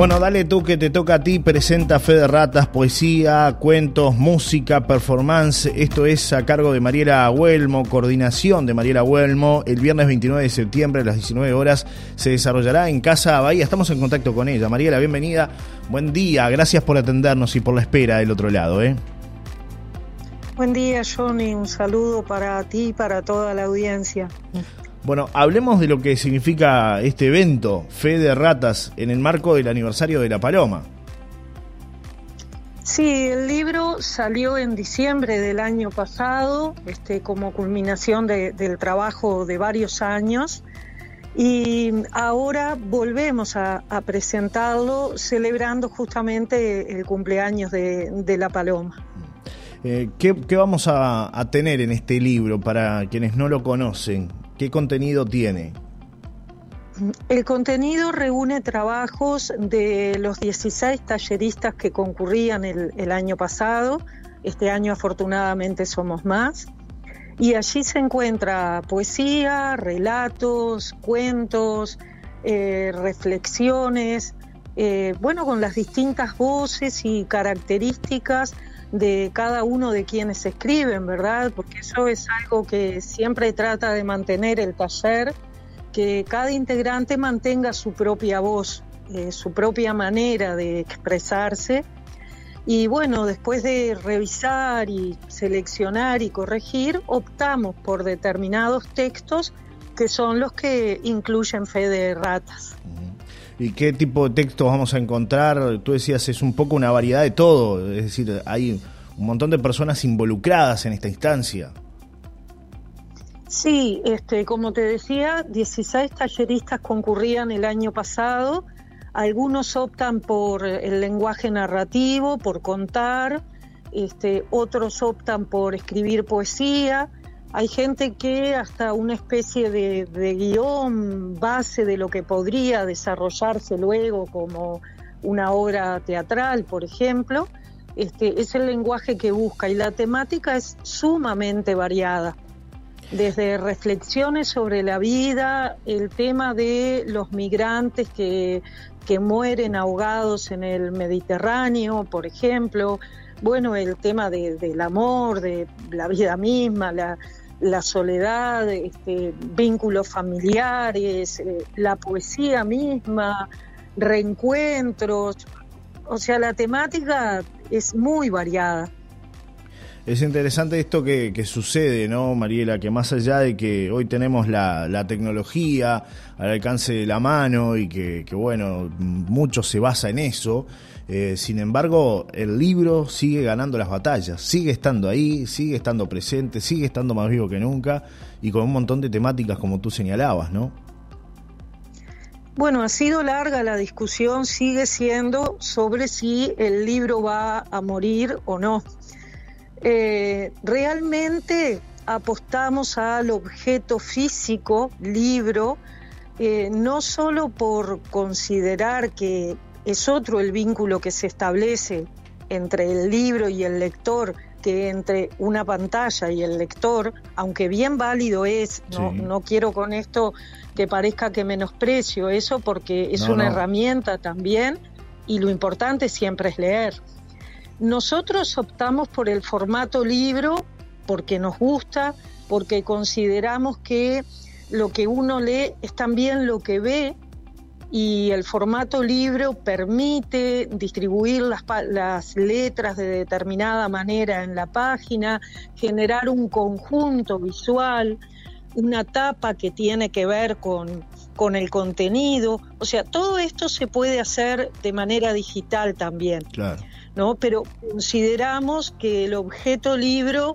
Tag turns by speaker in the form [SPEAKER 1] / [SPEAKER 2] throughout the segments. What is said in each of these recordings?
[SPEAKER 1] Bueno, dale tú que te toca a ti, presenta Fe de Ratas, poesía, cuentos, música, performance. Esto es a cargo de Mariela Huelmo, coordinación de Mariela Huelmo. El viernes 29 de septiembre a las 19 horas se desarrollará en Casa Bahía. Estamos en contacto con ella. Mariela, bienvenida. Buen día, gracias por atendernos y por la espera del otro lado. ¿eh?
[SPEAKER 2] Buen día, Johnny. Un saludo para ti y para toda la audiencia.
[SPEAKER 1] Bueno, hablemos de lo que significa este evento, Fe de Ratas, en el marco del aniversario de La Paloma.
[SPEAKER 2] Sí, el libro salió en diciembre del año pasado, este, como culminación del trabajo de varios años, y ahora volvemos a, presentarlo celebrando justamente el cumpleaños de, La Paloma.
[SPEAKER 1] Eh, ¿qué, vamos a tener en este libro para quienes no lo conocen? ¿Qué contenido tiene?
[SPEAKER 2] El contenido reúne trabajos de los 16 talleristas que concurrían el, año pasado. Este año afortunadamente somos más. Y allí se encuentra poesía, relatos, cuentos, eh, reflexiones, eh, bueno, con las distintas voces y características de cada uno de quienes escriben, ¿verdad? Porque eso es algo que siempre trata de mantener el taller, que cada integrante mantenga su propia voz, eh, su propia manera de expresarse. Y bueno, después de revisar y seleccionar y corregir, optamos por determinados textos que son los que incluyen fe de ratas.
[SPEAKER 1] ¿Y qué tipo de textos vamos a encontrar? Tú decías, es un poco una variedad de todo, es decir, hay un montón de personas involucradas en esta instancia.
[SPEAKER 2] Sí, este, como te decía, 16 talleristas concurrían el año pasado. Algunos optan por el lenguaje narrativo, por contar, este, otros optan por escribir poesía, hay gente que hasta una especie de, guion base de lo que podría desarrollarse luego como una obra teatral, por ejemplo, este, es el lenguaje que busca y la temática es sumamente variada. Desde reflexiones sobre la vida, el tema de los migrantes que, que mueren ahogados en el Mediterráneo, por ejemplo, bueno, el tema del amor, de la vida misma, la, la soledad, este, vínculos familiares, eh, la poesía misma, reencuentros. O sea, la temática es muy variada.
[SPEAKER 1] Es interesante esto que, sucede, ¿no, Mariela? Que más allá de que hoy tenemos la, tecnología al alcance de la mano y que, que, bueno, mucho se basa en eso, eh, sin embargo, el libro sigue ganando las batallas, sigue estando ahí, sigue estando presente, sigue estando más vivo que nunca y con un montón de temáticas como tú señalabas, ¿no?
[SPEAKER 2] Bueno, ha sido larga la discusión, sigue siendo sobre si el libro va a morir o no. Eh, realmente apostamos al objeto físico, libro, eh, no solo por considerar que es otro el vínculo que se establece entre el libro y el lector que entre una pantalla y el lector, aunque bien válido es, no, quiero con esto que parezca que menosprecio eso porque es una herramienta también y lo importante siempre es leer. Nosotros optamos por el formato libro porque nos gusta, porque consideramos que lo que uno lee es también lo que ve y el formato libro permite distribuir las, las, letras de determinada manera en la página, generar un conjunto visual, una tapa que tiene que ver con, con el contenido, o sea, todo esto se puede hacer de manera digital también, ¿no? Pero consideramos que el objeto libro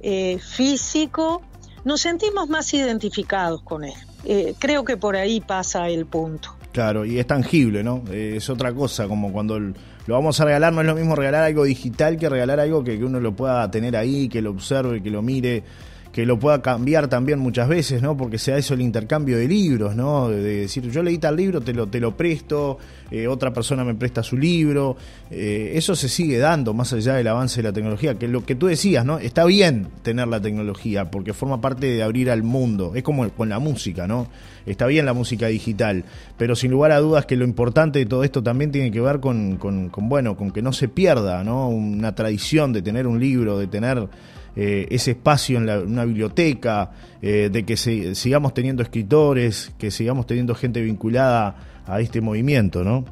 [SPEAKER 2] eh, físico nos sentimos más identificados con él. Eh, creo que por ahí pasa el punto.
[SPEAKER 1] Claro, y es tangible, ¿no? Eh, es otra cosa, como cuando lo vamos a regalar, no es lo mismo regalar algo digital que regalar algo que, uno lo pueda tener ahí, que lo observe, que lo mire, que lo pueda cambiar también muchas veces, ¿no? Porque sea eso el intercambio de libros, ¿no? De decir, yo leí tal libro, te lo, te lo presto, eh, otra persona me presta su libro. Eh, eso se sigue dando más allá del avance de la tecnología, que lo que tú decías, ¿no? Está bien tener la tecnología porque forma parte de abrir al mundo. Es como con la música, ¿no? Está bien la música digital, pero sin lugar a dudas que lo importante de todo esto también tiene que ver con, con, con bueno, con que no se pierda, ¿no? Una tradición de tener un libro, de tener eh, ese espacio en una biblioteca, eh, de que sigamos teniendo escritores, que sigamos teniendo gente vinculada a este movimiento, ¿no?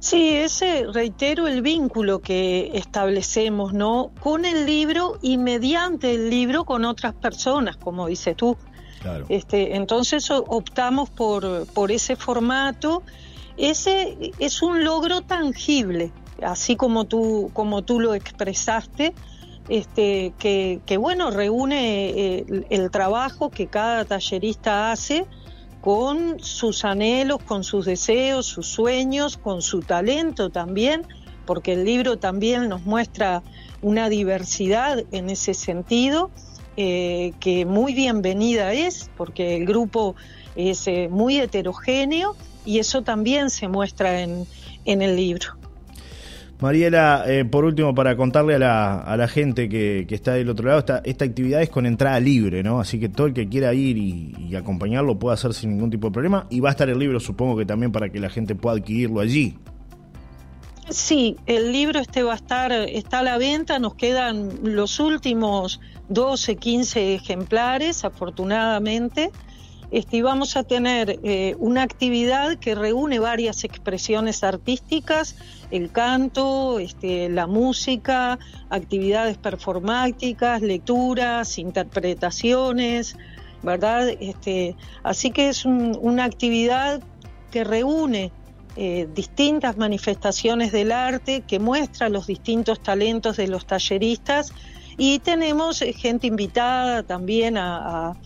[SPEAKER 2] Sí, ese, reitero, el vínculo que establecemos, ¿no? Con el libro y mediante el libro con otras personas, como dices tú. Este, entonces optamos por, por ese formato. Ese es un logro tangible, así como tú, como tú lo expresaste, este, que, bueno, reúne eh, el, trabajo que cada tallerista hace con sus anhelos, con sus deseos, sus sueños, con su talento también, porque el libro también nos muestra una diversidad en ese sentido, eh, que muy bienvenida es, porque el grupo es eh, muy heterogéneo y eso también se muestra en el libro.
[SPEAKER 1] Mariela, eh, por último, para contarle a la, a la gente que, está del otro lado, esta, esta actividad es con entrada libre, ¿no? Así que todo el que quiera ir y, acompañarlo puede hacer sin ningún tipo de problema. Y va a estar el libro, supongo que también para que la gente pueda adquirirlo allí.
[SPEAKER 2] Sí, el libro este va a estar, está a la venta, nos quedan los últimos 12, 15 ejemplares, afortunadamente. Este, vamos a tener eh, una actividad que reúne varias expresiones artísticas, el canto, este, la música, actividades performáticas, lecturas, interpretaciones, ¿verdad? Este, así que es una actividad que reúne eh, distintas manifestaciones del arte, que muestra los distintos talentos de los talleristas y tenemos eh, gente invitada también a a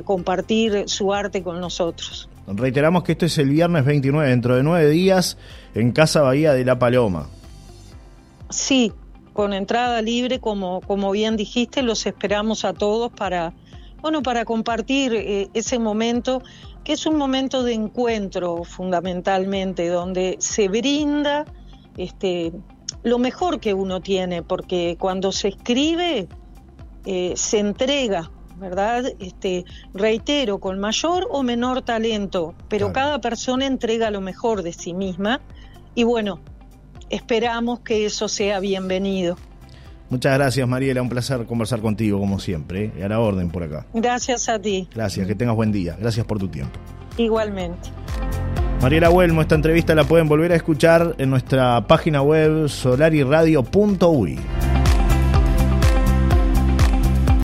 [SPEAKER 2] compartir su arte con nosotros.
[SPEAKER 1] Reiteramos que esto es el viernes 29, dentro de nueve días, en Casa Bahía de La Paloma.
[SPEAKER 2] Sí, con entrada libre, como, como bien dijiste, los esperamos a todos para, bueno, para compartir eh, ese momento, que es un momento de encuentro fundamentalmente, donde se brinda este, lo mejor que uno tiene, porque cuando se escribe, eh, se entrega ¿verdad? Este, reitero, con mayor o menor talento, pero cada persona entrega lo mejor de sí misma y bueno, esperamos que eso sea bienvenido.
[SPEAKER 1] Muchas gracias Mariela, un placer conversar contigo como siempre, ¿eh? y a la orden por acá.
[SPEAKER 2] Gracias a ti.
[SPEAKER 1] Gracias, que tengas buen día, gracias por tu tiempo.
[SPEAKER 2] Igualmente.
[SPEAKER 1] Mariela Huelmo, esta entrevista la pueden volver a escuchar en nuestra página web solariradio.uy.